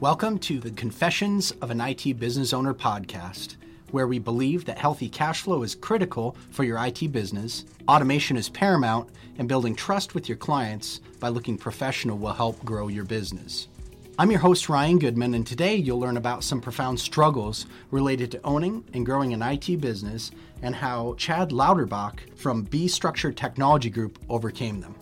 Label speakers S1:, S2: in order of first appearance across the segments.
S1: Welcome to the Confessions of an IT Business Owner podcast, where we believe that healthy cash flow is critical for your IT business, automation is paramount, and building trust with your clients by looking professional will help grow your business. I'm your host, Ryan Goodman, and today you'll learn about some profound struggles related to owning and growing an IT business and how Chad Lauterbach from Be Structured Technology Group overcame them.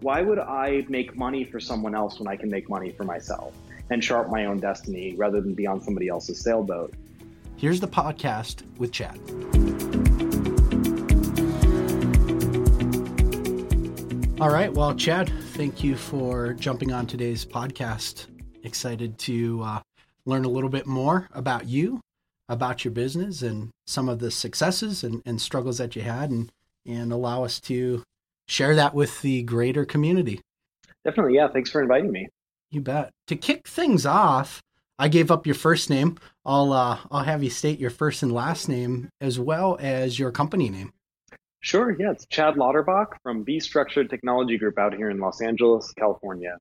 S2: Why would I make money for someone else when I can make money for myself and chart my own destiny rather than be on somebody else's sailboat?
S1: Here's the podcast with Chad. All right. Well, Chad, thank you for jumping on today's podcast excited to uh, learn a little bit more about you, about your business, and some of the successes and, and struggles that you had, and and allow us to share that with the greater community.
S2: Definitely, yeah. Thanks for inviting me.
S1: You bet. To kick things off, I gave up your first name. I'll uh, I'll have you state your first and last name as well as your company name.
S2: Sure. Yeah, it's Chad Lauterbach from Be Structured Technology Group out here in Los Angeles, California.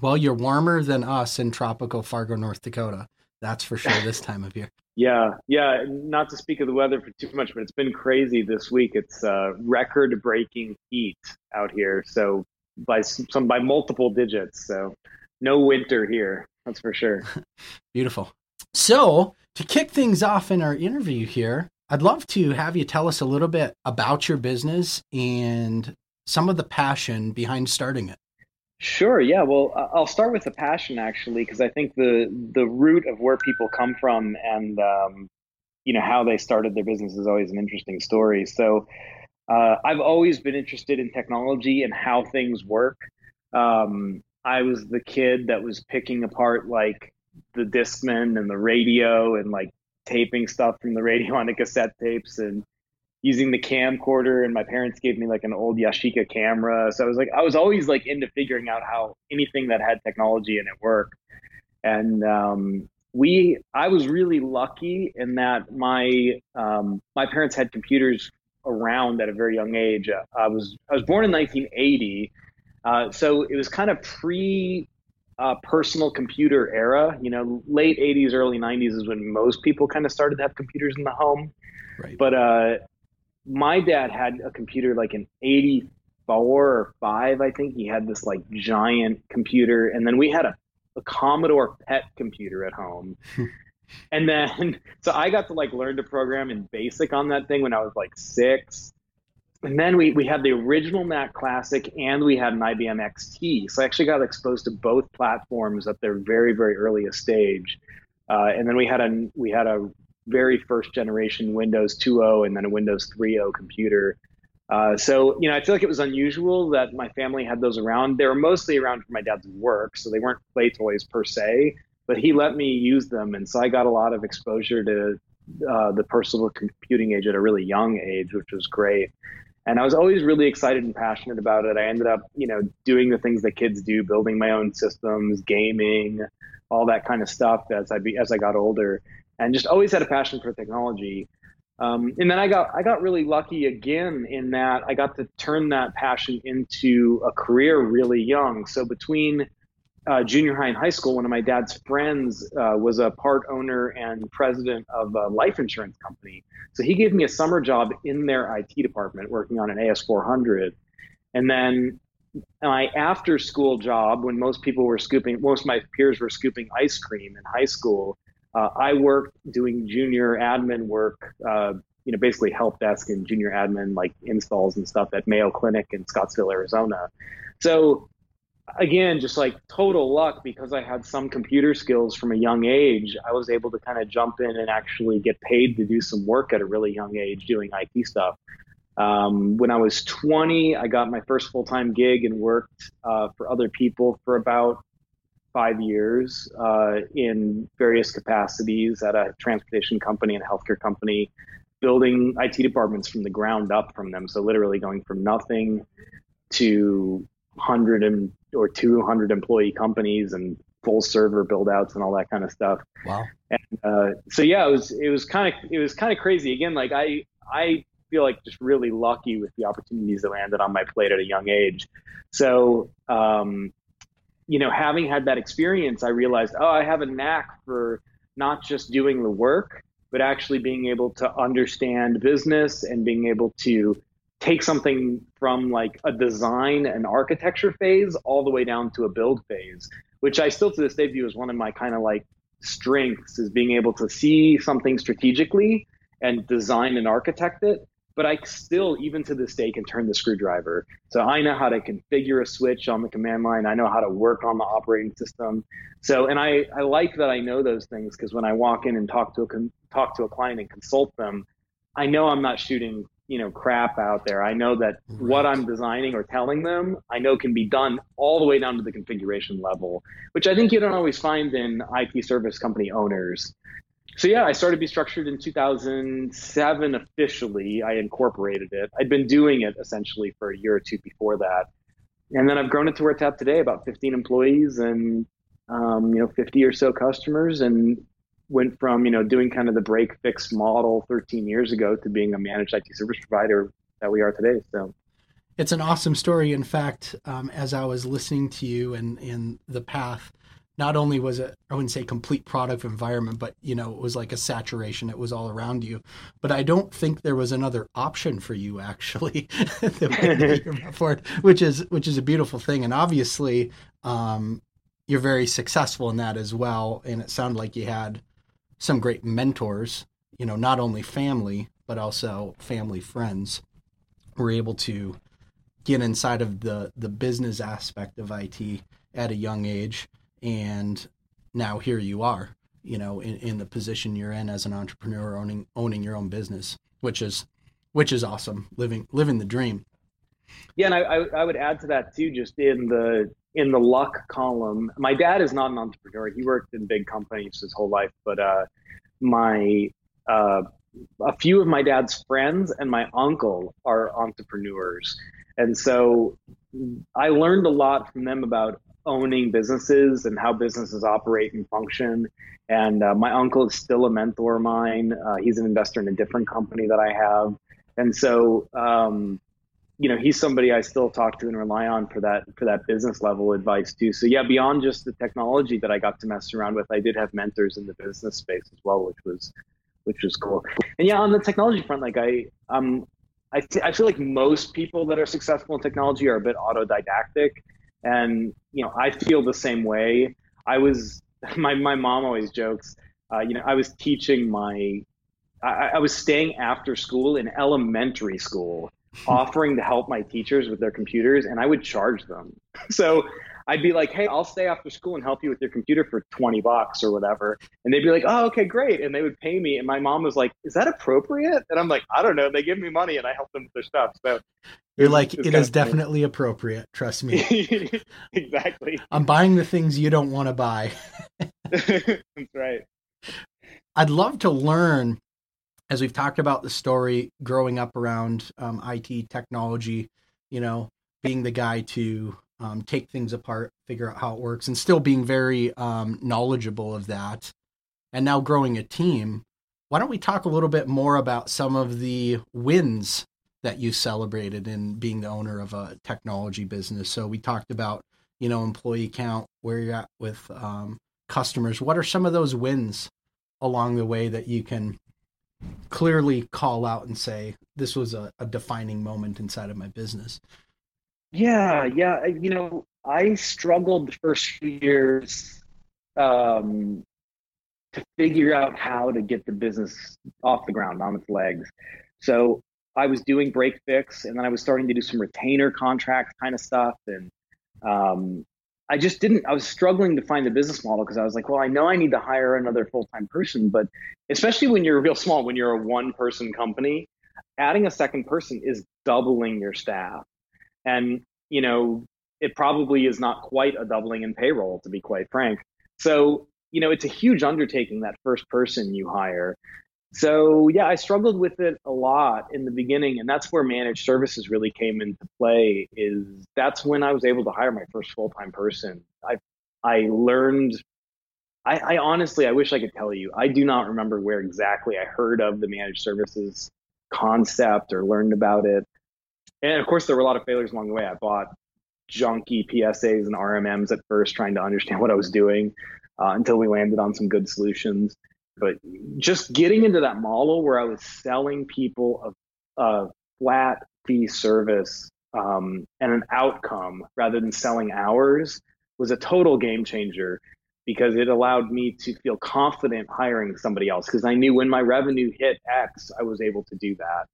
S1: Well, you're warmer than us in tropical Fargo, North Dakota. That's for sure this time of year.
S2: Yeah, yeah. Not to speak of the weather for too much, but it's been crazy this week. It's uh, record-breaking heat out here. So by some by multiple digits. So no winter here. That's for sure.
S1: Beautiful. So to kick things off in our interview here, I'd love to have you tell us a little bit about your business and some of the passion behind starting it.
S2: Sure. Yeah. Well, I'll start with the passion actually, because I think the the root of where people come from and um, you know how they started their business is always an interesting story. So uh, I've always been interested in technology and how things work. Um, I was the kid that was picking apart like the Discman and the radio and like taping stuff from the radio onto cassette tapes and using the camcorder and my parents gave me like an old Yashica camera. So I was like I was always like into figuring out how anything that had technology in it worked. And um, we I was really lucky in that my um, my parents had computers around at a very young age. I was I was born in 1980, uh, so it was kind of pre uh, personal computer era. You know, late 80s, early 90s is when most people kind of started to have computers in the home. Right. But uh, my dad had a computer like an 84 or 5 i think he had this like giant computer and then we had a, a commodore pet computer at home and then so i got to like learn to program in basic on that thing when i was like six and then we, we had the original mac classic and we had an ibm xt so i actually got exposed to both platforms at their very very earliest stage uh, and then we had a we had a very first generation Windows 2.0 and then a Windows 3.0 computer. Uh, so, you know, I feel like it was unusual that my family had those around. They were mostly around for my dad's work, so they weren't play toys per se, but he let me use them. And so I got a lot of exposure to uh, the personal computing age at a really young age, which was great. And I was always really excited and passionate about it. I ended up, you know, doing the things that kids do, building my own systems, gaming, all that kind of stuff as I be, as I got older and just always had a passion for technology. Um, and then I got I got really lucky again in that I got to turn that passion into a career really young. So between uh, junior high and high school, one of my dad's friends uh, was a part owner and president of a life insurance company. So he gave me a summer job in their IT department working on an AS400. And then my after school job, when most people were scooping, most of my peers were scooping ice cream in high school, uh, I worked doing junior admin work, uh, you know, basically help desk and junior admin like installs and stuff at Mayo Clinic in Scottsdale, Arizona. So again, just like total luck because I had some computer skills from a young age, I was able to kind of jump in and actually get paid to do some work at a really young age doing IT stuff. Um, when I was 20, I got my first full time gig and worked uh, for other people for about five years uh, in various capacities at a transportation company and a healthcare company, building IT departments from the ground up from them. So literally going from nothing to 100 and, or 200 employee companies and full server build outs and all that kind of stuff.
S1: Wow.
S2: And uh, so yeah, it was it was kind of it was kind of crazy. Again, like I I feel like just really lucky with the opportunities that landed on my plate at a young age. So um, you know, having had that experience, I realized, oh, I have a knack for not just doing the work, but actually being able to understand business and being able to take something from like a design and architecture phase all the way down to a build phase, which I still to this day view as one of my kind of like strengths is being able to see something strategically and design and architect it but I still, even to this day, can turn the screwdriver. So I know how to configure a switch on the command line. I know how to work on the operating system. So, and I, I like that I know those things because when I walk in and talk to a talk to a client and consult them, I know I'm not shooting you know crap out there. I know that what I'm designing or telling them, I know can be done all the way down to the configuration level, which I think you don't always find in IT service company owners so yeah, I started to Be Structured in 2007 officially. I incorporated it. I'd been doing it essentially for a year or two before that, and then I've grown it to where it's at today, about 15 employees and um, you know 50 or so customers, and went from you know doing kind of the break fix model 13 years ago to being a managed IT service provider that we are today. So.
S1: It's an awesome story. In fact, um, as I was listening to you and in the path not only was it I wouldn't say complete product environment, but you know it was like a saturation. It was all around you. But I don't think there was another option for you actually, which is which is a beautiful thing. And obviously, um, you're very successful in that as well. And it sounded like you had some great mentors. You know, not only family but also family friends were able to get inside of the the business aspect of IT at a young age and now here you are you know in, in the position you're in as an entrepreneur owning owning your own business which is which is awesome living living the dream
S2: yeah and I, I, I would add to that too just in the in the luck column my dad is not an entrepreneur he worked in big companies his whole life but uh my uh a few of my dad's friends and my uncle are entrepreneurs and so I learned a lot from them about owning businesses and how businesses operate and function. And uh, my uncle is still a mentor of mine. Uh, he's an investor in a different company that I have. And so, um, you know, he's somebody I still talk to and rely on for that for that business level advice too. So yeah, beyond just the technology that I got to mess around with, I did have mentors in the business space as well, which was which was cool. And yeah, on the technology front, like I um I, th- I feel like most people that are successful in technology are a bit autodidactic and you know, I feel the same way. I was my my mom always jokes. Uh, you know, I was teaching my, I, I was staying after school in elementary school, offering to help my teachers with their computers, and I would charge them. So I'd be like, hey, I'll stay after school and help you with your computer for 20 bucks or whatever. And they'd be like, oh, okay, great. And they would pay me. And my mom was like, is that appropriate? And I'm like, I don't know. They give me money and I help them with their stuff. So
S1: you're like, it is definitely appropriate. Trust
S2: me. exactly.
S1: I'm buying the things you don't want to buy.
S2: That's right.
S1: I'd love to learn, as we've talked about the story growing up around um, IT technology, you know, being the guy to um, take things apart, figure out how it works, and still being very um, knowledgeable of that. And now growing a team. Why don't we talk a little bit more about some of the wins that you celebrated in being the owner of a technology business? So we talked about, you know, employee count, where you're at with um, customers. What are some of those wins along the way that you can clearly call out and say, this was a, a defining moment inside of my business?
S2: Yeah, yeah. You know, I struggled the first few years um, to figure out how to get the business off the ground on its legs. So I was doing break fix, and then I was starting to do some retainer contract kind of stuff, and um, I just didn't. I was struggling to find the business model because I was like, well, I know I need to hire another full time person, but especially when you're real small, when you're a one person company, adding a second person is doubling your staff. And, you know, it probably is not quite a doubling in payroll, to be quite frank. So, you know, it's a huge undertaking that first person you hire. So, yeah, I struggled with it a lot in the beginning. And that's where managed services really came into play is that's when I was able to hire my first full-time person. I, I learned I, I, honestly, I wish I could tell you. I do not remember where exactly I heard of the managed services concept or learned about it and of course there were a lot of failures along the way i bought junky PSAs and RMMs at first, trying to understand what I was doing uh, until we landed on some good solutions. But just getting into that model where I was selling people a, a flat fee service um, and an outcome rather than selling hours was a total game changer because it allowed me to feel confident hiring somebody else because I knew when my revenue hit X, I was able to do that.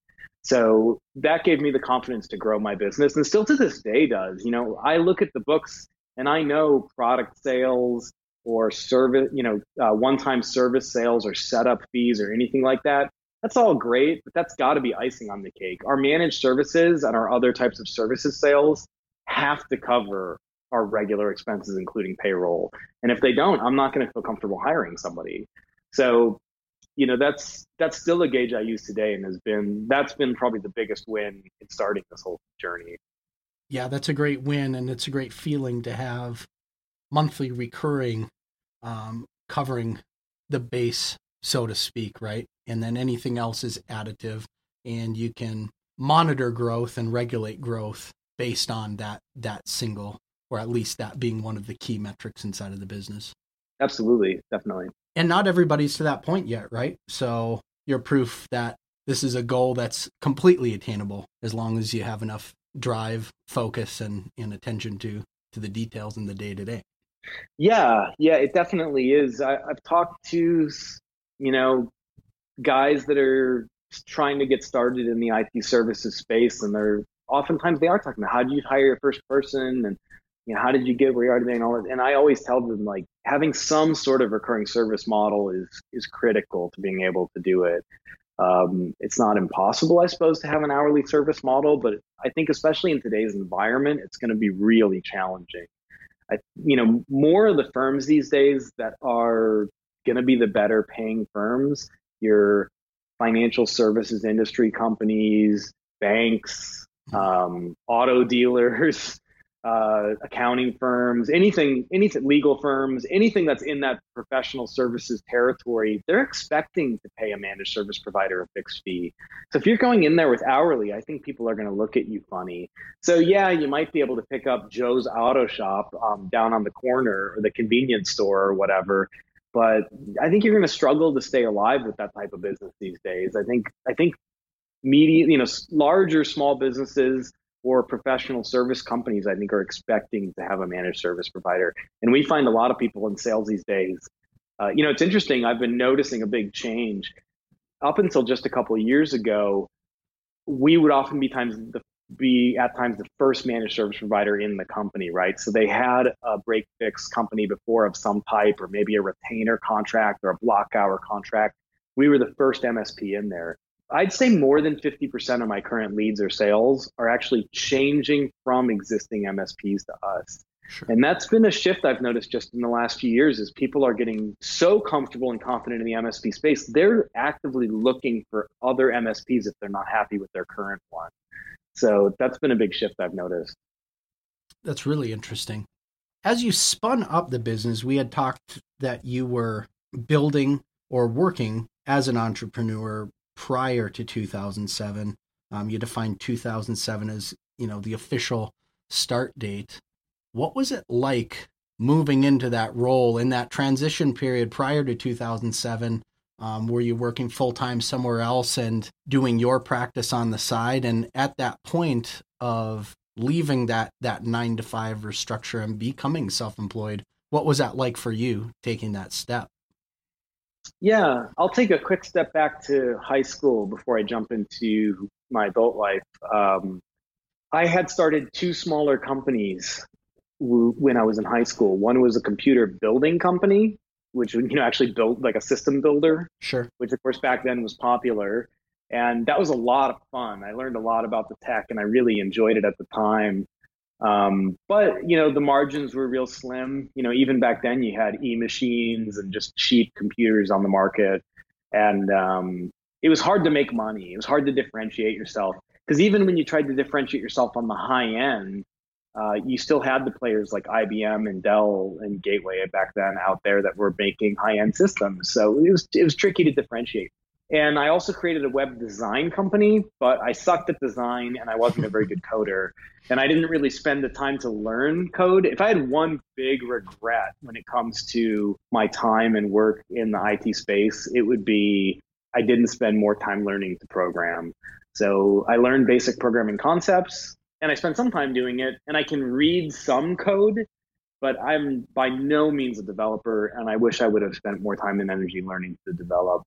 S2: So that gave me the confidence to grow my business and still to this day does. You know, I look at the books and I know product sales or service, you know, uh, one time service sales or setup fees or anything like that. That's all great, but that's got to be icing on the cake. Our managed services and our other types of services sales have to cover our regular expenses, including payroll. And if they don't, I'm not going to feel comfortable hiring somebody. So you know that's that's still a gauge I use today, and has been that's been probably the biggest win in starting this whole journey.
S1: Yeah, that's a great win, and it's a great feeling to have monthly recurring, um, covering the base, so to speak, right? And then anything else is additive, and you can monitor growth and regulate growth based on that that single, or at least that being one of the key metrics inside of the business.
S2: Absolutely, definitely
S1: and not everybody's to that point yet, right? So you're proof that this is a goal that's completely attainable as long as you have enough drive, focus, and, and attention to to the details in the day to day.
S2: Yeah, yeah, it definitely is. I, I've talked to you know guys that are trying to get started in the IT services space, and they're oftentimes they are talking about how do you hire your first person and you know, how did you get where you are today and all that? And I always tell them like having some sort of recurring service model is is critical to being able to do it. Um, it's not impossible, I suppose, to have an hourly service model, but I think especially in today's environment, it's going to be really challenging. I, you know, more of the firms these days that are going to be the better paying firms, your financial services industry companies, banks, hmm. um, auto dealers, uh, accounting firms, anything, anything, legal firms, anything that's in that professional services territory, they're expecting to pay a managed service provider a fixed fee. So if you're going in there with hourly, I think people are going to look at you funny. So yeah, you might be able to pick up Joe's Auto Shop um, down on the corner or the convenience store or whatever. But I think you're going to struggle to stay alive with that type of business these days. I think I think media, you know, larger small businesses or professional service companies, I think, are expecting to have a managed service provider. And we find a lot of people in sales these days. Uh, you know, it's interesting. I've been noticing a big change. Up until just a couple of years ago, we would often be times the be at times the first managed service provider in the company, right? So they had a break fix company before of some type, or maybe a retainer contract or a block hour contract. We were the first MSP in there. I'd say more than 50% of my current leads or sales are actually changing from existing MSPs to us. Sure. And that's been a shift I've noticed just in the last few years is people are getting so comfortable and confident in the MSP space, they're actively looking for other MSPs if they're not happy with their current one. So that's been a big shift I've noticed.
S1: That's really interesting. As you spun up the business, we had talked that you were building or working as an entrepreneur prior to 2007. Um, you defined 2007 as you know the official start date. What was it like moving into that role in that transition period prior to 2007? Um, were you working full time somewhere else and doing your practice on the side? And at that point of leaving that that nine to five restructure and becoming self employed, what was that like for you taking that step?
S2: Yeah, I'll take a quick step back to high school before I jump into my adult life. Um, I had started two smaller companies w- when I was in high school. One was a computer building company, which you know actually built like a system builder.
S1: Sure.
S2: Which of course back then was popular, and that was a lot of fun. I learned a lot about the tech, and I really enjoyed it at the time. Um, but you know the margins were real slim. You know even back then you had e machines and just cheap computers on the market, and um, it was hard to make money. It was hard to differentiate yourself because even when you tried to differentiate yourself on the high end, uh, you still had the players like IBM and Dell and Gateway back then out there that were making high end systems. So it was it was tricky to differentiate. And I also created a web design company, but I sucked at design and I wasn't a very good coder. And I didn't really spend the time to learn code. If I had one big regret when it comes to my time and work in the IT space, it would be I didn't spend more time learning to program. So I learned basic programming concepts and I spent some time doing it and I can read some code, but I'm by no means a developer and I wish I would have spent more time and energy learning to develop.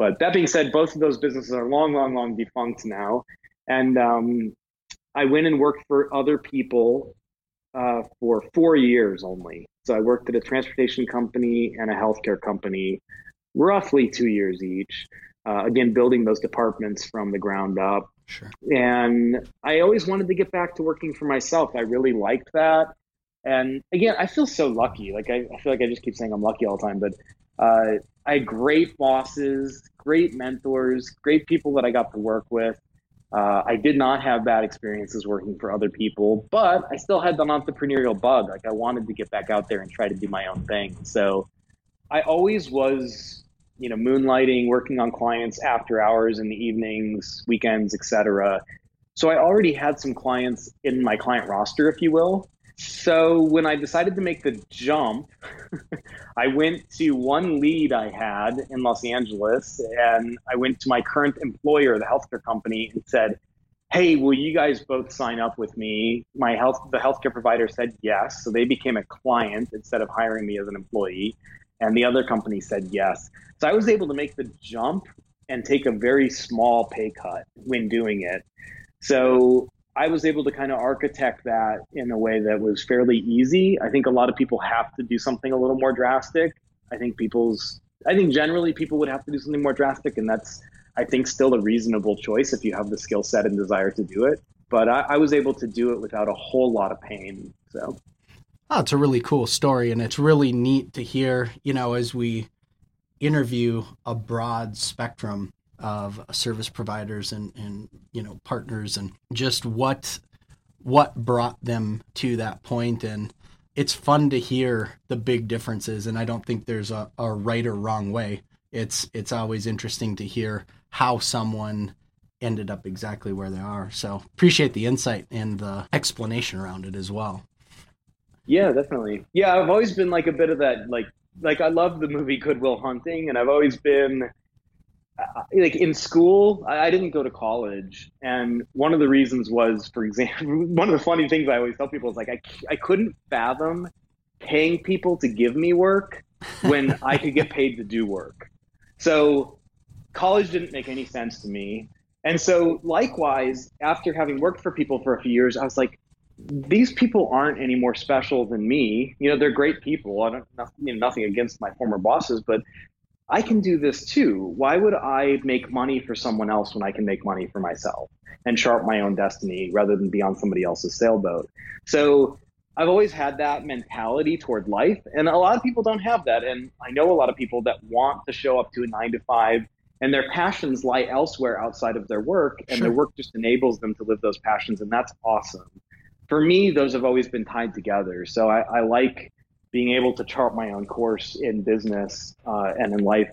S2: But that being said, both of those businesses are long, long, long defunct now. And um, I went and worked for other people uh, for four years only. So I worked at a transportation company and a healthcare company, roughly two years each. Uh, again, building those departments from the ground up.
S1: Sure.
S2: And I always wanted to get back to working for myself. I really liked that. And again, I feel so lucky. Like I, I feel like I just keep saying I'm lucky all the time, but uh, I had great bosses, great mentors, great people that I got to work with. Uh, I did not have bad experiences working for other people, but I still had the entrepreneurial bug. Like I wanted to get back out there and try to do my own thing. So I always was, you know, moonlighting, working on clients after hours in the evenings, weekends, etc. So I already had some clients in my client roster, if you will. So when I decided to make the jump, I went to one lead I had in Los Angeles and I went to my current employer, the healthcare company, and said, Hey, will you guys both sign up with me? My health the healthcare provider said yes. So they became a client instead of hiring me as an employee. And the other company said yes. So I was able to make the jump and take a very small pay cut when doing it. So I was able to kind of architect that in a way that was fairly easy. I think a lot of people have to do something a little more drastic. I think people's, I think generally people would have to do something more drastic, and that's, I think, still a reasonable choice if you have the skill set and desire to do it. But I, I was able to do it without a whole lot of pain. So,
S1: oh, it's a really cool story, and it's really neat to hear. You know, as we interview a broad spectrum of service providers and, and you know partners and just what what brought them to that point. And it's fun to hear the big differences and i don't think there's a, a right or wrong way. It's it's always interesting to hear how someone ended up exactly where they are. So appreciate the insight and the explanation around it as well.
S2: Yeah definitely. Yeah i've always been like a bit of that like like i love the movie Good Will Hunting and i've always been like in school, I didn't go to college, and one of the reasons was, for example, one of the funny things I always tell people is like I I couldn't fathom paying people to give me work when I could get paid to do work. So college didn't make any sense to me, and so likewise, after having worked for people for a few years, I was like, these people aren't any more special than me. You know, they're great people. I don't, you know, nothing against my former bosses, but I can do this too. Why would I make money for someone else when I can make money for myself and chart my own destiny rather than be on somebody else's sailboat? So I've always had that mentality toward life. And a lot of people don't have that. And I know a lot of people that want to show up to a nine to five and their passions lie elsewhere outside of their work. And sure. their work just enables them to live those passions. And that's awesome. For me, those have always been tied together. So I, I like being able to chart my own course in business uh, and in life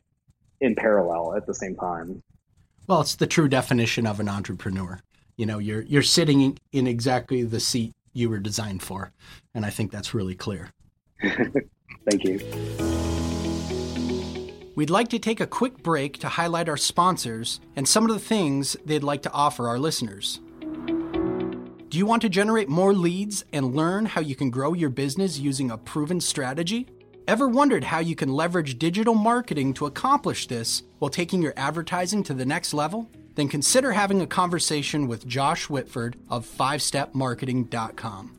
S2: in parallel at the same time.
S1: Well, it's the true definition of an entrepreneur. You know, you're you're sitting in exactly the seat you were designed for, and I think that's really clear.
S2: Thank you.
S1: We'd like to take a quick break to highlight our sponsors and some of the things they'd like to offer our listeners. Do you want to generate more leads and learn how you can grow your business using a proven strategy? Ever wondered how you can leverage digital marketing to accomplish this while taking your advertising to the next level? Then consider having a conversation with Josh Whitford of 5stepmarketing.com.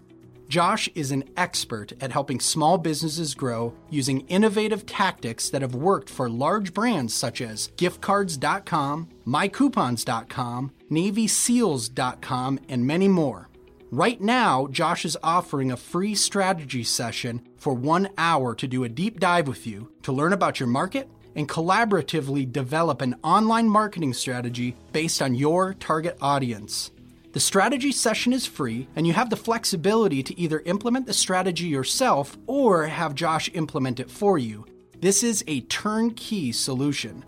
S1: Josh is an expert at helping small businesses grow using innovative tactics that have worked for large brands such as giftcards.com, mycoupons.com, navyseals.com, and many more. Right now, Josh is offering a free strategy session for one hour to do a deep dive with you to learn about your market and collaboratively develop an online marketing strategy based on your target audience. The strategy session is free, and you have the flexibility to either implement the strategy yourself or have Josh implement it for you. This is a turnkey solution.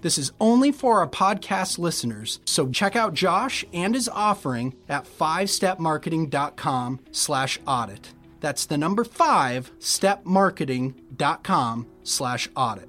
S1: This is only for our podcast listeners, so check out Josh and his offering at 5stepmarketing.com slash audit. That's the number 5 stepmarketing.com slash audit.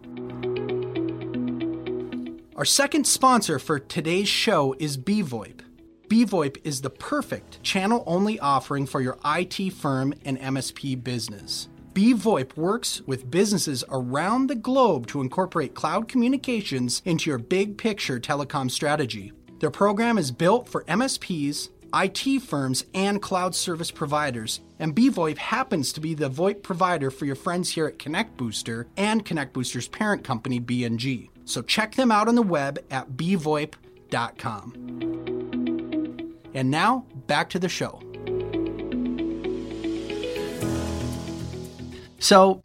S1: Our second sponsor for today's show is BVoIP. BVoIP is the perfect channel only offering for your IT firm and MSP business. BVoIP works with businesses around the globe to incorporate cloud communications into your big picture telecom strategy. Their program is built for MSPs, IT firms, and cloud service providers, and BVoIP happens to be the VoIP provider for your friends here at Connect Booster and Connect Booster's parent company, BNG. So check them out on the web at bvoip.com. And now, back to the show. So,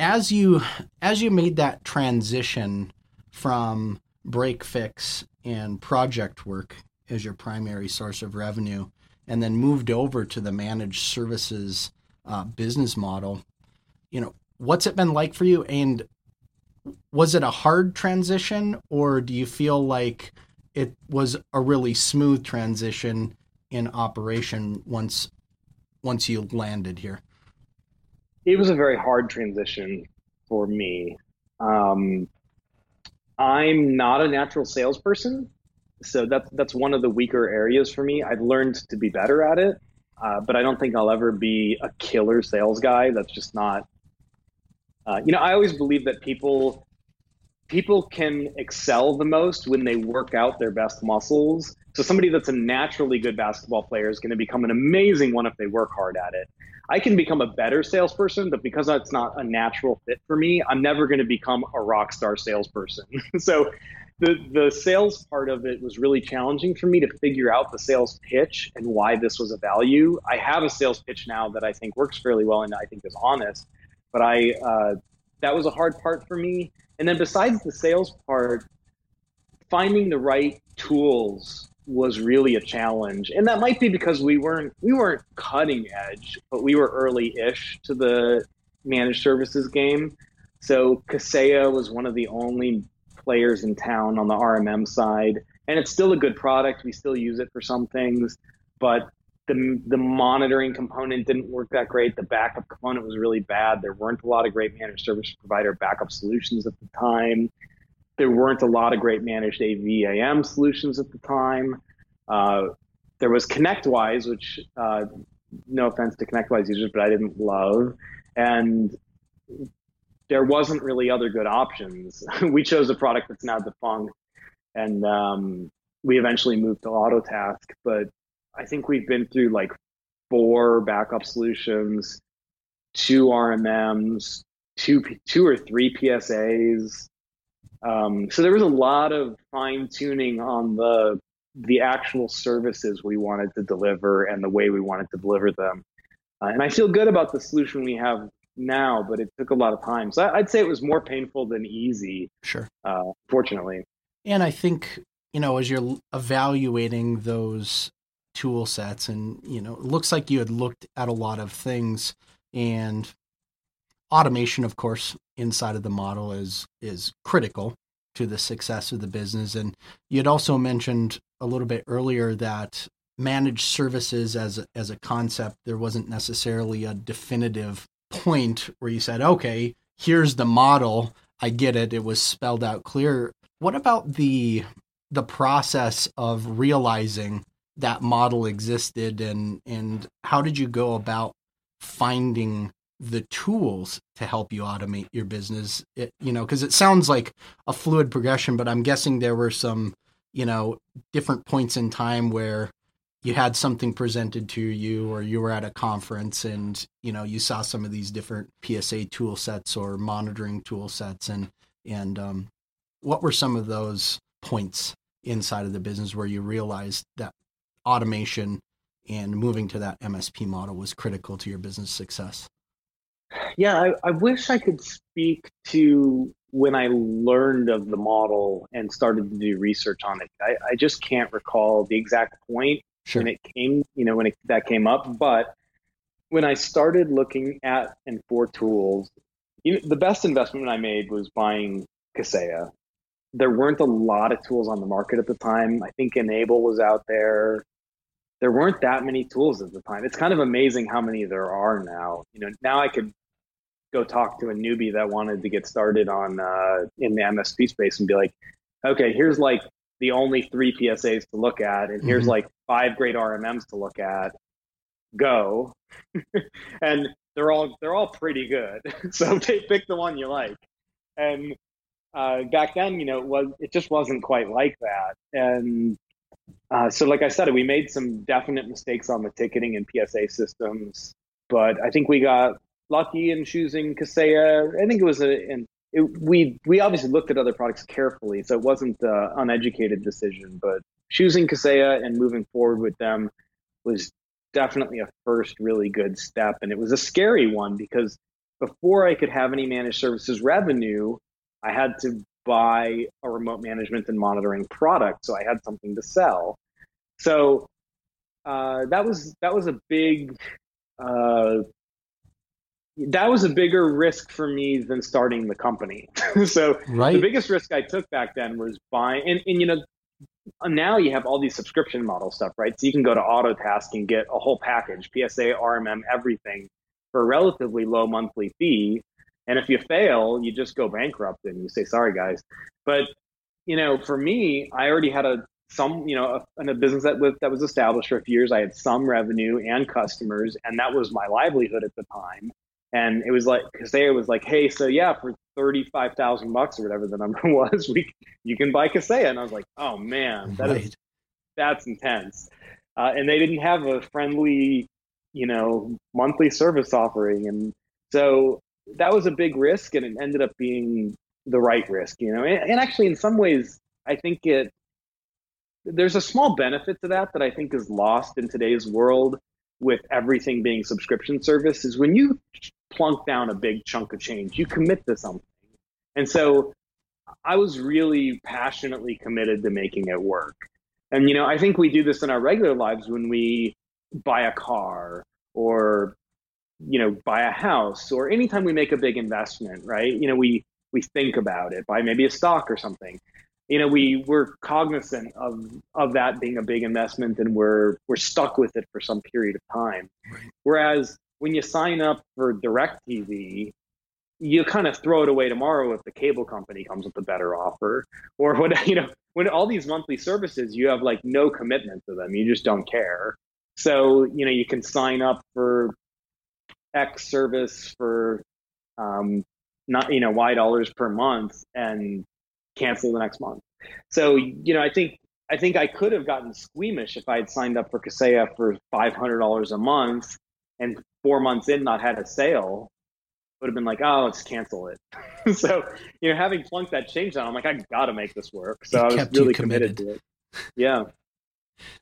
S1: as you as you made that transition from break fix and project work as your primary source of revenue, and then moved over to the managed services uh, business model, you know, what's it been like for you? And was it a hard transition, or do you feel like it was a really smooth transition in operation once once you landed here?
S2: It was a very hard transition for me. Um, I'm not a natural salesperson, so that's that's one of the weaker areas for me. I've learned to be better at it, uh, but I don't think I'll ever be a killer sales guy. That's just not. Uh, you know, I always believe that people people can excel the most when they work out their best muscles. So somebody that's a naturally good basketball player is going to become an amazing one if they work hard at it. I can become a better salesperson, but because that's not a natural fit for me, I'm never going to become a rock star salesperson. so the the sales part of it was really challenging for me to figure out the sales pitch and why this was a value. I have a sales pitch now that I think works fairly well and I think is honest, but I uh, that was a hard part for me. And then besides the sales part, finding the right tools was really a challenge. And that might be because we weren't we weren't cutting edge but we were early-ish to the managed services game. So kaseya was one of the only players in town on the rmm side and it's still a good product. We still use it for some things but the, the monitoring component didn't work that great. The backup component was really bad. There weren't a lot of great managed service provider backup solutions at the time there weren't a lot of great managed AVAM solutions at the time. Uh, there was ConnectWise, which uh, no offense to ConnectWise users, but I didn't love, and there wasn't really other good options. we chose a product that's now defunct, and um, we eventually moved to Autotask. But I think we've been through like four backup solutions, two RMMs, two two or three PSAs, um, so there was a lot of fine tuning on the the actual services we wanted to deliver and the way we wanted to deliver them. Uh, and I feel good about the solution we have now, but it took a lot of time. So I'd say it was more painful than easy.
S1: Sure.
S2: Uh, fortunately.
S1: And I think you know as you're evaluating those tool sets, and you know, it looks like you had looked at a lot of things and automation, of course, inside of the model is is critical to the success of the business. And you had also mentioned a little bit earlier that managed services as a, as a concept, there wasn't necessarily a definitive point where you said, okay, here's the model. I get it. It was spelled out clear. What about the the process of realizing that model existed and and how did you go about finding the tools to help you automate your business it, you know because it sounds like a fluid progression but i'm guessing there were some you know different points in time where you had something presented to you or you were at a conference and you know you saw some of these different psa tool sets or monitoring tool sets and and um, what were some of those points inside of the business where you realized that automation and moving to that msp model was critical to your business success
S2: yeah, I, I wish I could speak to when I learned of the model and started to do research on it. I, I just can't recall the exact point sure. when it came, you know, when it, that came up. But when I started looking at and for tools, you know, the best investment I made was buying Kaseya. there weren't a lot of tools on the market at the time. I think N-able was out there. There weren't that many tools at the time. It's kind of amazing how many there are now. You know, now I could go talk to a newbie that wanted to get started on uh, in the MSP space and be like, okay, here's like the only three PSAs to look at, and here's mm-hmm. like five great RMMs to look at. Go, and they're all they're all pretty good. so pick the one you like. And uh, back then, you know, it was it just wasn't quite like that. And uh, so, like I said, we made some definite mistakes on the ticketing and PSA systems, but I think we got lucky in choosing Kaseya. I think it was a, and it, we we obviously looked at other products carefully, so it wasn't an uneducated decision. But choosing Kaseya and moving forward with them was definitely a first really good step, and it was a scary one because before I could have any managed services revenue, I had to buy a remote management and monitoring product, so I had something to sell. So uh, that was that was a big uh, that was a bigger risk for me than starting the company. so right. the biggest risk I took back then was buying, and, and you know, now you have all these subscription model stuff, right? So you can go to Autotask and get a whole package, PSA, RMM, everything for a relatively low monthly fee. And if you fail, you just go bankrupt and you say, sorry, guys. But, you know, for me, I already had a some, you know, in a business that was, that was established for a few years, I had some revenue and customers, and that was my livelihood at the time. And it was like Kaseya was like, hey, so yeah, for thirty five thousand bucks or whatever the number was, we you can buy Kaseya. And I was like, oh man, that right. is, that's intense. Uh, and they didn't have a friendly, you know, monthly service offering, and so that was a big risk, and it ended up being the right risk, you know. And, and actually, in some ways, I think it there's a small benefit to that that I think is lost in today's world with everything being subscription service is when you plunk down a big chunk of change. You commit to something. And so I was really passionately committed to making it work. And, you know, I think we do this in our regular lives when we buy a car or, you know, buy a house or anytime we make a big investment, right? You know, we, we think about it, buy maybe a stock or something. You know, we we're cognizant of of that being a big investment and we're we're stuck with it for some period of time. Right. Whereas when you sign up for DirecTV, you kind of throw it away tomorrow if the cable company comes with a better offer or what you know when all these monthly services you have like no commitment to them you just don't care so you know you can sign up for x service for um not you know y dollars per month and cancel the next month so you know i think i think i could have gotten squeamish if i had signed up for kaseya for $500 a month and four months in not had a sale, would have been like, oh, let's cancel it. so, you know, having flunked that change down, I'm like, I got to make this work. So it I was really committed. committed to it. Yeah.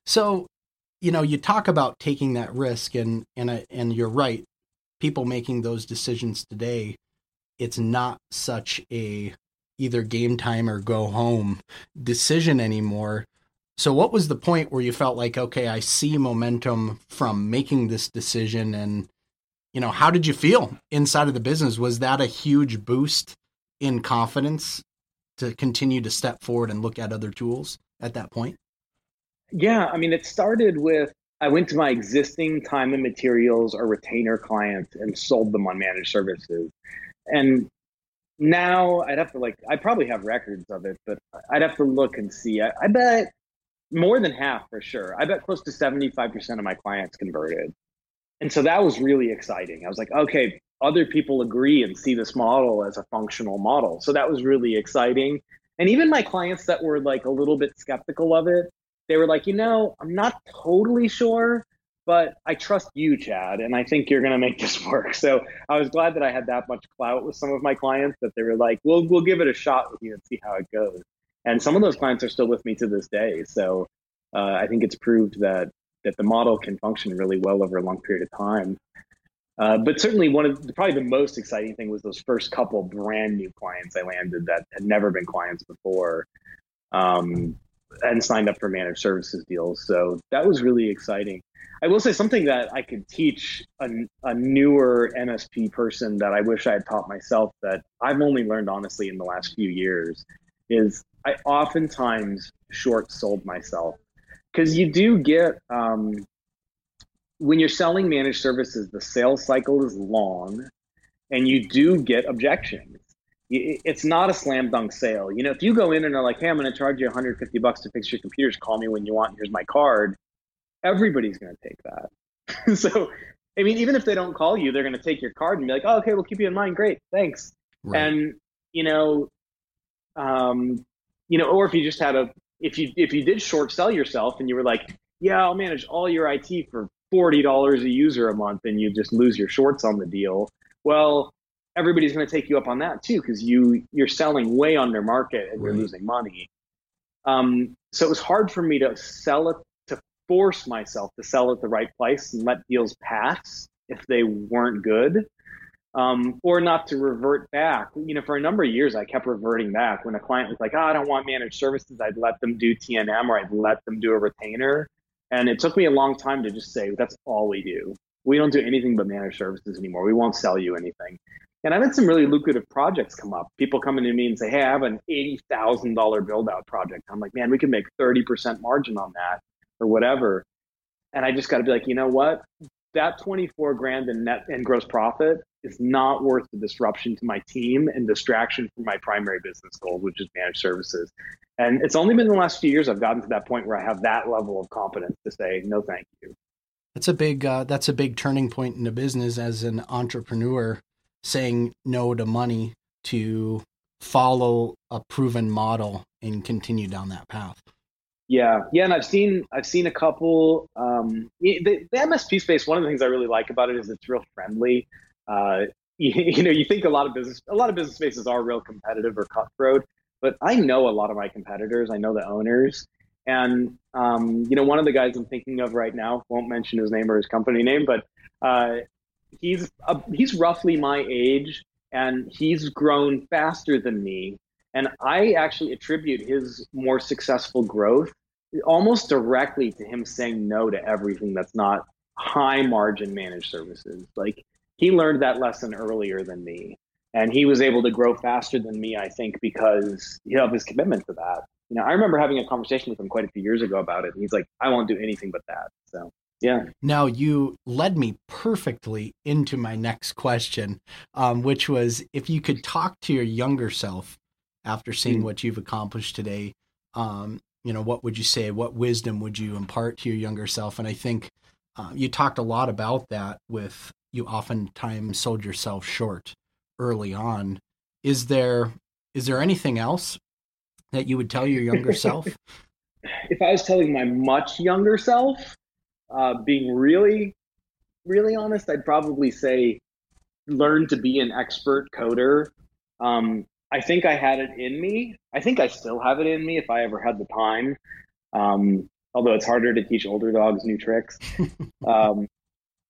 S1: So, you know, you talk about taking that risk, and and and you're right. People making those decisions today, it's not such a either game time or go home decision anymore. So, what was the point where you felt like, okay, I see momentum from making this decision? And, you know, how did you feel inside of the business? Was that a huge boost in confidence to continue to step forward and look at other tools at that point?
S2: Yeah. I mean, it started with I went to my existing time and materials or retainer clients and sold them on managed services. And now I'd have to like, I probably have records of it, but I'd have to look and see. I, I bet more than half for sure. I bet close to 75% of my clients converted. And so that was really exciting. I was like, okay, other people agree and see this model as a functional model. So that was really exciting. And even my clients that were like a little bit skeptical of it, they were like, you know, I'm not totally sure, but I trust you, Chad, and I think you're going to make this work. So I was glad that I had that much clout with some of my clients that they were like, "We'll we'll give it a shot with you and see how it goes." and some of those clients are still with me to this day. So uh, I think it's proved that that the model can function really well over a long period of time. Uh, but certainly, one of the, probably the most exciting thing was those first couple brand new clients I landed that had never been clients before, um, and signed up for managed services deals. So that was really exciting. I will say something that I could teach a, a newer MSP person that I wish I had taught myself that I've only learned honestly in the last few years is I oftentimes short sold myself because you do get um, when you're selling managed services, the sales cycle is long, and you do get objections. It's not a slam dunk sale. You know, if you go in and are like, "Hey, I'm going to charge you 150 bucks to fix your computers. Call me when you want. Here's my card." Everybody's going to take that. so, I mean, even if they don't call you, they're going to take your card and be like, "Oh, okay, we'll keep you in mind. Great, thanks." Right. And you know, um, you know, or if you just had a if you if you did short sell yourself and you were like, yeah, I'll manage all your IT for forty dollars a user a month, and you just lose your shorts on the deal. Well, everybody's going to take you up on that too because you you're selling way under market and you're losing money. Um, so it was hard for me to sell it to force myself to sell at the right price and let deals pass if they weren't good um, or not to revert back. You know, for a number of years, I kept reverting back. When a client was like, oh, I don't want managed services, I'd let them do T&M or I'd let them do a retainer. And it took me a long time to just say, that's all we do. We don't do anything but managed services anymore. We won't sell you anything. And I've had some really lucrative projects come up. People coming to me and say, hey, I have an $80,000 build out project. I'm like, man, we can make 30% margin on that or whatever. And I just got to be like, you know what? That 24 grand in net and gross profit is not worth the disruption to my team and distraction from my primary business goals, which is managed services. And it's only been the last few years I've gotten to that point where I have that level of confidence to say no, thank you.
S1: That's a big uh, that's a big turning point in the business as an entrepreneur, saying no to money to follow a proven model and continue down that path.
S2: Yeah, yeah, and I've seen I've seen a couple. Um, the, the MSP space. One of the things I really like about it is it's real friendly uh, you, you, know, you think a lot of business, a lot of business spaces are real competitive or cutthroat, but I know a lot of my competitors. I know the owners, and um, you know, one of the guys I'm thinking of right now won't mention his name or his company name, but uh, he's uh, he's roughly my age, and he's grown faster than me. And I actually attribute his more successful growth almost directly to him saying no to everything that's not high margin managed services. Like he learned that lesson earlier than me. And he was able to grow faster than me, I think, because of his commitment to that. You know, I remember having a conversation with him quite a few years ago about it. And he's like, I won't do anything but that. So, yeah.
S1: Now, you led me perfectly into my next question, um, which was if you could talk to your younger self after seeing mm-hmm. what you've accomplished today, um, you know, what would you say? What wisdom would you impart to your younger self? And I think uh, you talked a lot about that with you oftentimes sold yourself short early on. Is there is there anything else that you would tell your younger self?
S2: If I was telling my much younger self, uh, being really, really honest, I'd probably say learn to be an expert coder. Um, I think I had it in me. I think I still have it in me if I ever had the time. Um, although it's harder to teach older dogs new tricks. um,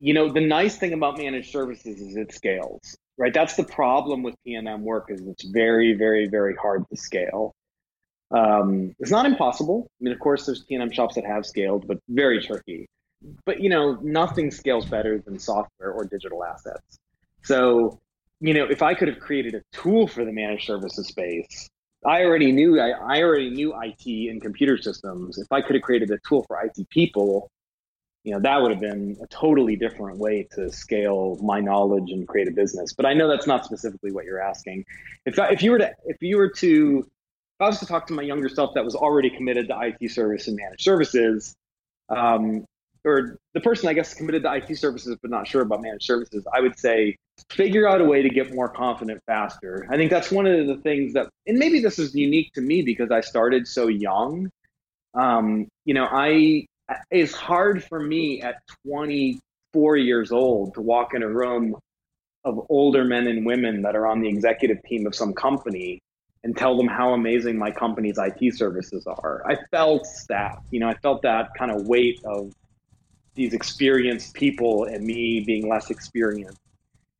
S2: you know, the nice thing about managed services is it scales, right? That's the problem with T&M work is it's very, very, very hard to scale. Um, it's not impossible. I mean, of course, there's T&M shops that have scaled, but very tricky. But you know, nothing scales better than software or digital assets. So, you know, if I could have created a tool for the managed services space, I already knew I, I already knew IT and computer systems. If I could have created a tool for IT people, you know that would have been a totally different way to scale my knowledge and create a business but i know that's not specifically what you're asking if, if you were to if you were to if i was to talk to my younger self that was already committed to it service and managed services um, or the person i guess committed to it services but not sure about managed services i would say figure out a way to get more confident faster i think that's one of the things that and maybe this is unique to me because i started so young um, you know i it's hard for me at 24 years old to walk in a room of older men and women that are on the executive team of some company and tell them how amazing my company's IT services are. I felt that, you know, I felt that kind of weight of these experienced people and me being less experienced.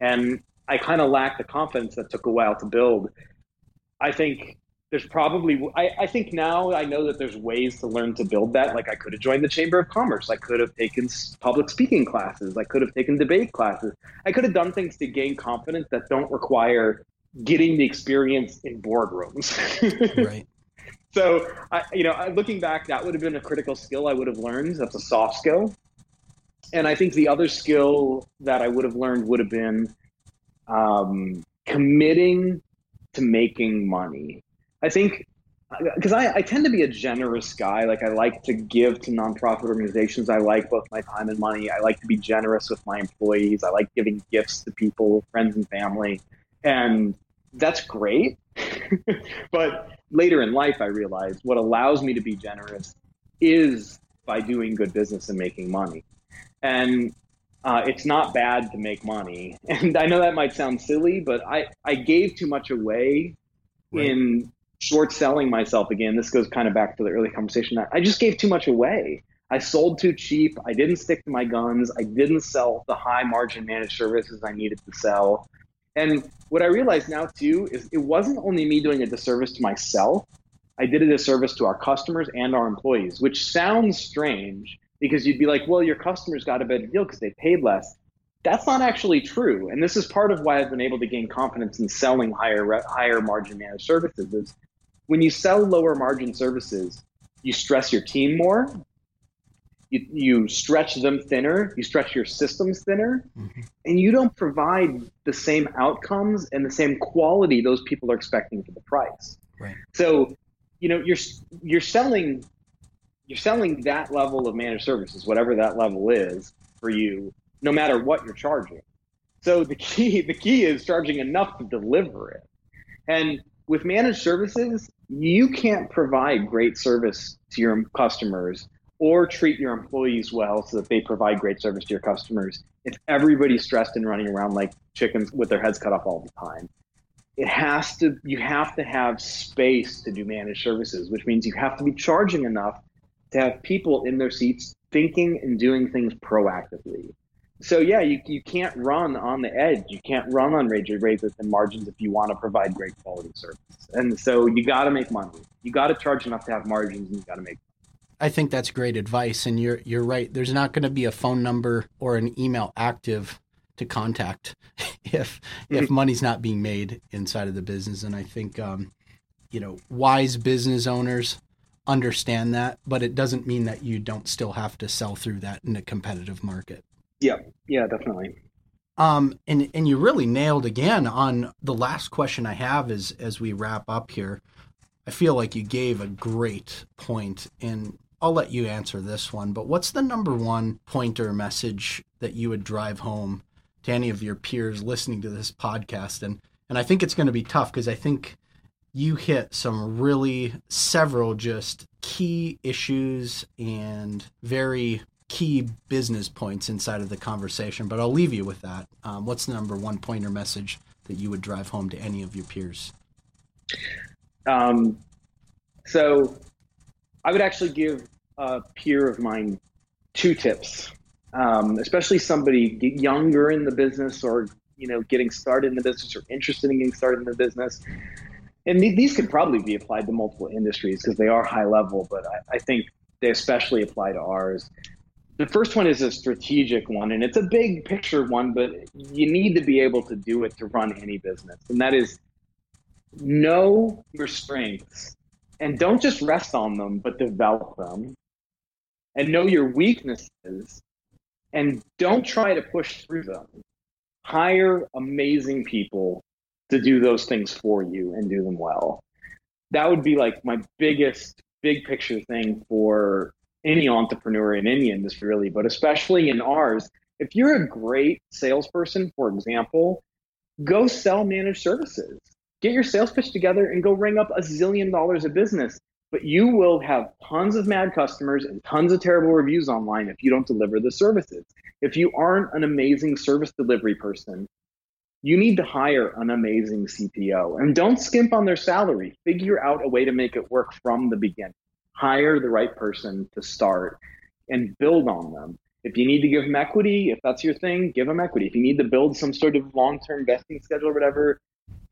S2: And I kind of lacked the confidence that took a while to build. I think there's probably I, I think now I know that there's ways to learn to build that. Like I could have joined the Chamber of Commerce. I could have taken public speaking classes. I could have taken debate classes. I could have done things to gain confidence that don't require getting the experience in boardrooms.
S1: right.
S2: so, I, you know, looking back, that would have been a critical skill I would have learned. That's a soft skill. And I think the other skill that I would have learned would have been um, committing to making money. I think because I, I, tend to be a generous guy. Like I like to give to nonprofit organizations. I like both my time and money. I like to be generous with my employees. I like giving gifts to people, friends and family. And that's great. but later in life, I realized what allows me to be generous is by doing good business and making money. And uh, it's not bad to make money. And I know that might sound silly, but I, I gave too much away right. in short selling myself again. This goes kind of back to the early conversation. that I just gave too much away. I sold too cheap. I didn't stick to my guns. I didn't sell the high margin managed services I needed to sell. And what I realize now too is it wasn't only me doing a disservice to myself. I did a disservice to our customers and our employees, which sounds strange because you'd be like, well, your customers got a better deal because they paid less. That's not actually true. And this is part of why I've been able to gain confidence in selling higher higher margin managed services is when you sell lower margin services, you stress your team more you, you stretch them thinner, you stretch your systems thinner, mm-hmm. and you don't provide the same outcomes and the same quality those people are expecting for the price.
S1: Right.
S2: So, you know, you're you're selling you're selling that level of managed services, whatever that level is for you, no matter what you're charging. So the key the key is charging enough to deliver it. And with managed services, you can't provide great service to your customers or treat your employees well so that they provide great service to your customers if everybody's stressed and running around like chickens with their heads cut off all the time it has to you have to have space to do managed services which means you have to be charging enough to have people in their seats thinking and doing things proactively so yeah you, you can't run on the edge you can't run on razor razor thin margins if you want to provide great quality service and so you got to make money you got to charge enough to have margins and you got to make
S1: I think that's great advice, and you're you're right. There's not going to be a phone number or an email active to contact if mm-hmm. if money's not being made inside of the business. And I think um, you know wise business owners understand that, but it doesn't mean that you don't still have to sell through that in a competitive market.
S2: Yeah, yeah, definitely.
S1: Um, and and you really nailed again on the last question I have is as we wrap up here. I feel like you gave a great and I'll let you answer this one, but what's the number one pointer message that you would drive home to any of your peers listening to this podcast? And and I think it's going to be tough because I think you hit some really several just key issues and very key business points inside of the conversation. But I'll leave you with that. Um, what's the number one pointer message that you would drive home to any of your peers?
S2: Um, so I would actually give a peer of mine two tips, um, especially somebody younger in the business or you know getting started in the business or interested in getting started in the business. And th- these could probably be applied to multiple industries because they are high level, but I, I think they especially apply to ours. The first one is a strategic one, and it's a big picture one, but you need to be able to do it to run any business. And that is know your strengths and don't just rest on them, but develop them and know your weaknesses and don't try to push through them. Hire amazing people to do those things for you and do them well. That would be like my biggest big picture thing for any entrepreneur in any industry, really, but especially in ours. If you're a great salesperson, for example, go sell managed services. Get your sales pitch together and go ring up a zillion dollars of business but you will have tons of mad customers and tons of terrible reviews online if you don't deliver the services. If you aren't an amazing service delivery person, you need to hire an amazing CPO and don't skimp on their salary. Figure out a way to make it work from the beginning. Hire the right person to start and build on them. If you need to give them equity, if that's your thing, give them equity. If you need to build some sort of long term vesting schedule or whatever,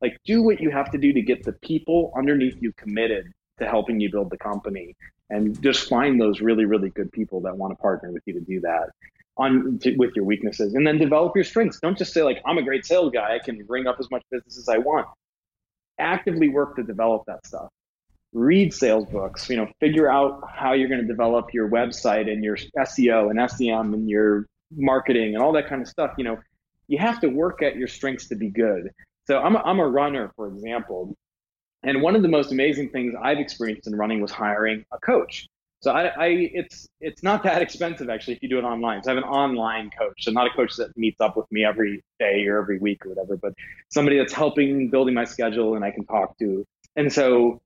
S2: like do what you have to do to get the people underneath you committed to helping you build the company and just find those really really good people that want to partner with you to do that on to, with your weaknesses and then develop your strengths don't just say like i'm a great sales guy i can bring up as much business as i want actively work to develop that stuff read sales books, you know, figure out how you're going to develop your website and your SEO and SEM and your marketing and all that kind of stuff. You know, you have to work at your strengths to be good. So I'm a, I'm a runner, for example. And one of the most amazing things I've experienced in running was hiring a coach. So I, I, it's it's not that expensive actually if you do it online. So I have an online coach, so not a coach that meets up with me every day or every week or whatever, but somebody that's helping building my schedule and I can talk to. And so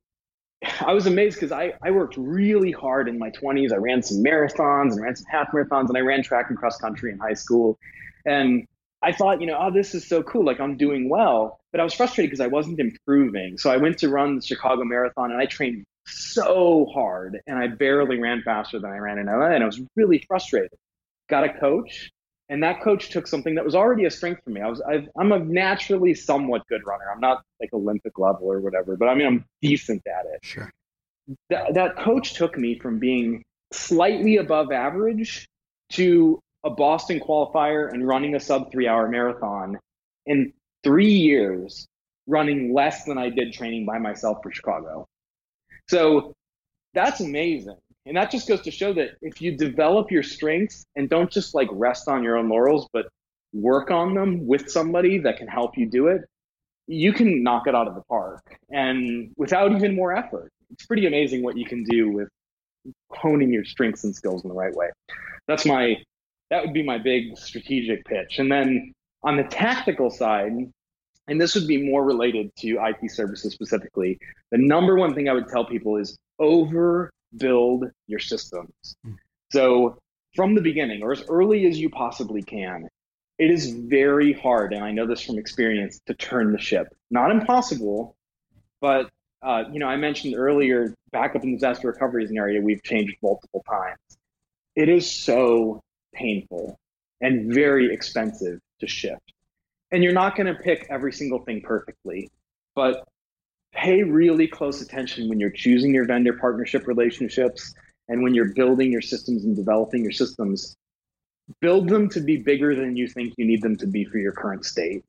S2: I was amazed because I, I worked really hard in my 20s. I ran some marathons and ran some half marathons and I ran track and cross country in high school. And I thought, you know, oh, this is so cool. Like I'm doing well. But I was frustrated because I wasn't improving. So I went to run the Chicago Marathon and I trained so hard and I barely ran faster than I ran in LA. And I was really frustrated. Got a coach and that coach took something that was already a strength for me. I was i am a naturally somewhat good runner. I'm not like Olympic level or whatever, but I mean I'm decent at it.
S1: Sure.
S2: That that coach took me from being slightly above average to a Boston qualifier and running a sub three hour marathon in three years, running less than I did training by myself for Chicago. So that's amazing. And that just goes to show that if you develop your strengths and don't just like rest on your own laurels, but work on them with somebody that can help you do it, you can knock it out of the park and without even more effort. It's pretty amazing what you can do with honing your strengths and skills in the right way. That's my that would be my big strategic pitch. And then on the tactical side, and this would be more related to IT services specifically, the number one thing I would tell people is over build your systems. Hmm. So from the beginning, or as early as you possibly can, it is very hard, and I know this from experience, to turn the ship. Not impossible, but uh, you know, I mentioned earlier, backup and disaster recovery is an area we've changed multiple times. It is so painful and very expensive to shift. And you're not going to pick every single thing perfectly, but pay really close attention when you're choosing your vendor partnership relationships and when you're building your systems and developing your systems. Build them to be bigger than you think you need them to be for your current state.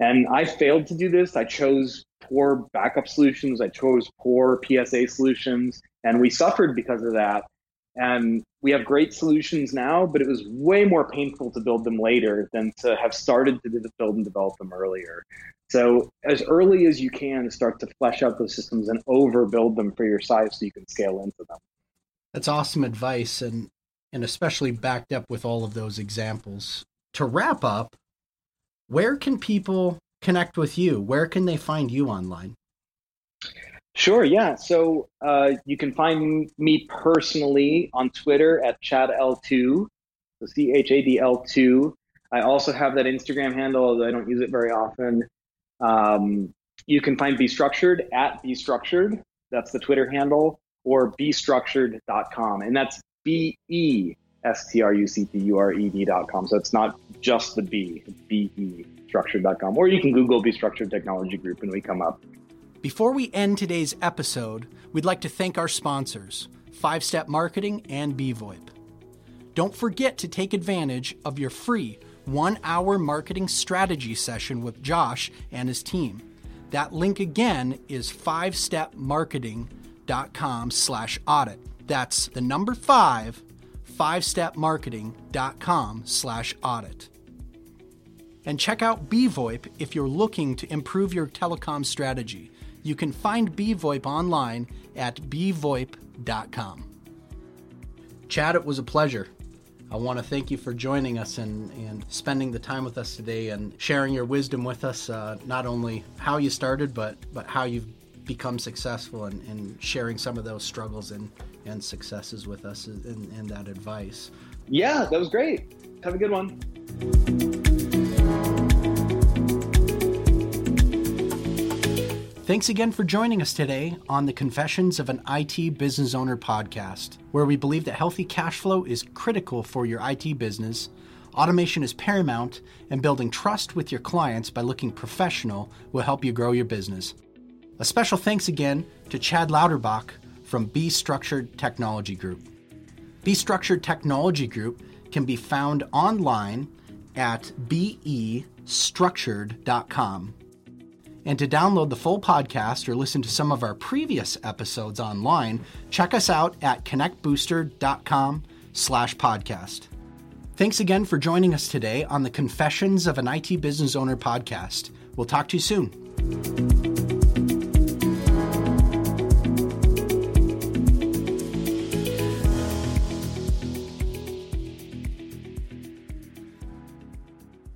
S2: And i failed to do this. I chose poor backup solutions. I chose poor psa solutions. And we suffered because of that and we have great solutions now but it was way more painful to build them later than to have started to build and develop them earlier so as early as you can, start to flesh out those systems and overbuild them for your size so you can scale into them.
S1: That's awesome advice, and and especially backed up with all of those examples. To wrap up, where can people connect with you? Where can they find you online?
S2: Sure, yeah. So uh, you can find me personally on Twitter at ChadL2, so C H A D L 2. I also have that Instagram handle, although I don't use it very often. Um, you can find Be Structured at Be Structured. That's the Twitter handle, or bestructured.com. And that's B E S T R U C T U R E D.com. So it's not just the B, it's B E structured.com. Or you can Google Be Structured Technology Group and we come up.
S1: Before we end today's episode, we'd like to thank our sponsors, Five Step Marketing and BVoIP. Don't forget to take advantage of your free one hour marketing strategy session with Josh and his team. That link again is 5stepmarketing.com slash audit. That's the number five, 5stepmarketing.com slash audit. And check out BVoIP if you're looking to improve your telecom strategy. You can find BVoIP online at bvoip.com. Chad, it was a pleasure. I want to thank you for joining us and, and spending the time with us today and sharing your wisdom with us, uh, not only how you started, but, but how you've become successful and, and sharing some of those struggles and, and successes with us and, and that advice.
S2: Yeah, that was great. Have a good one.
S1: Thanks again for joining us today on the Confessions of an IT Business Owner podcast, where we believe that healthy cash flow is critical for your IT business, automation is paramount, and building trust with your clients by looking professional will help you grow your business. A special thanks again to Chad Lauterbach from Be Structured Technology Group. Be Structured Technology Group can be found online at bestructured.com And to download the full podcast or listen to some of our previous episodes online, check us out at connectbooster.com slash podcast. Thanks again for joining us today on the Confessions of an IT Business Owner podcast. We'll talk to you soon.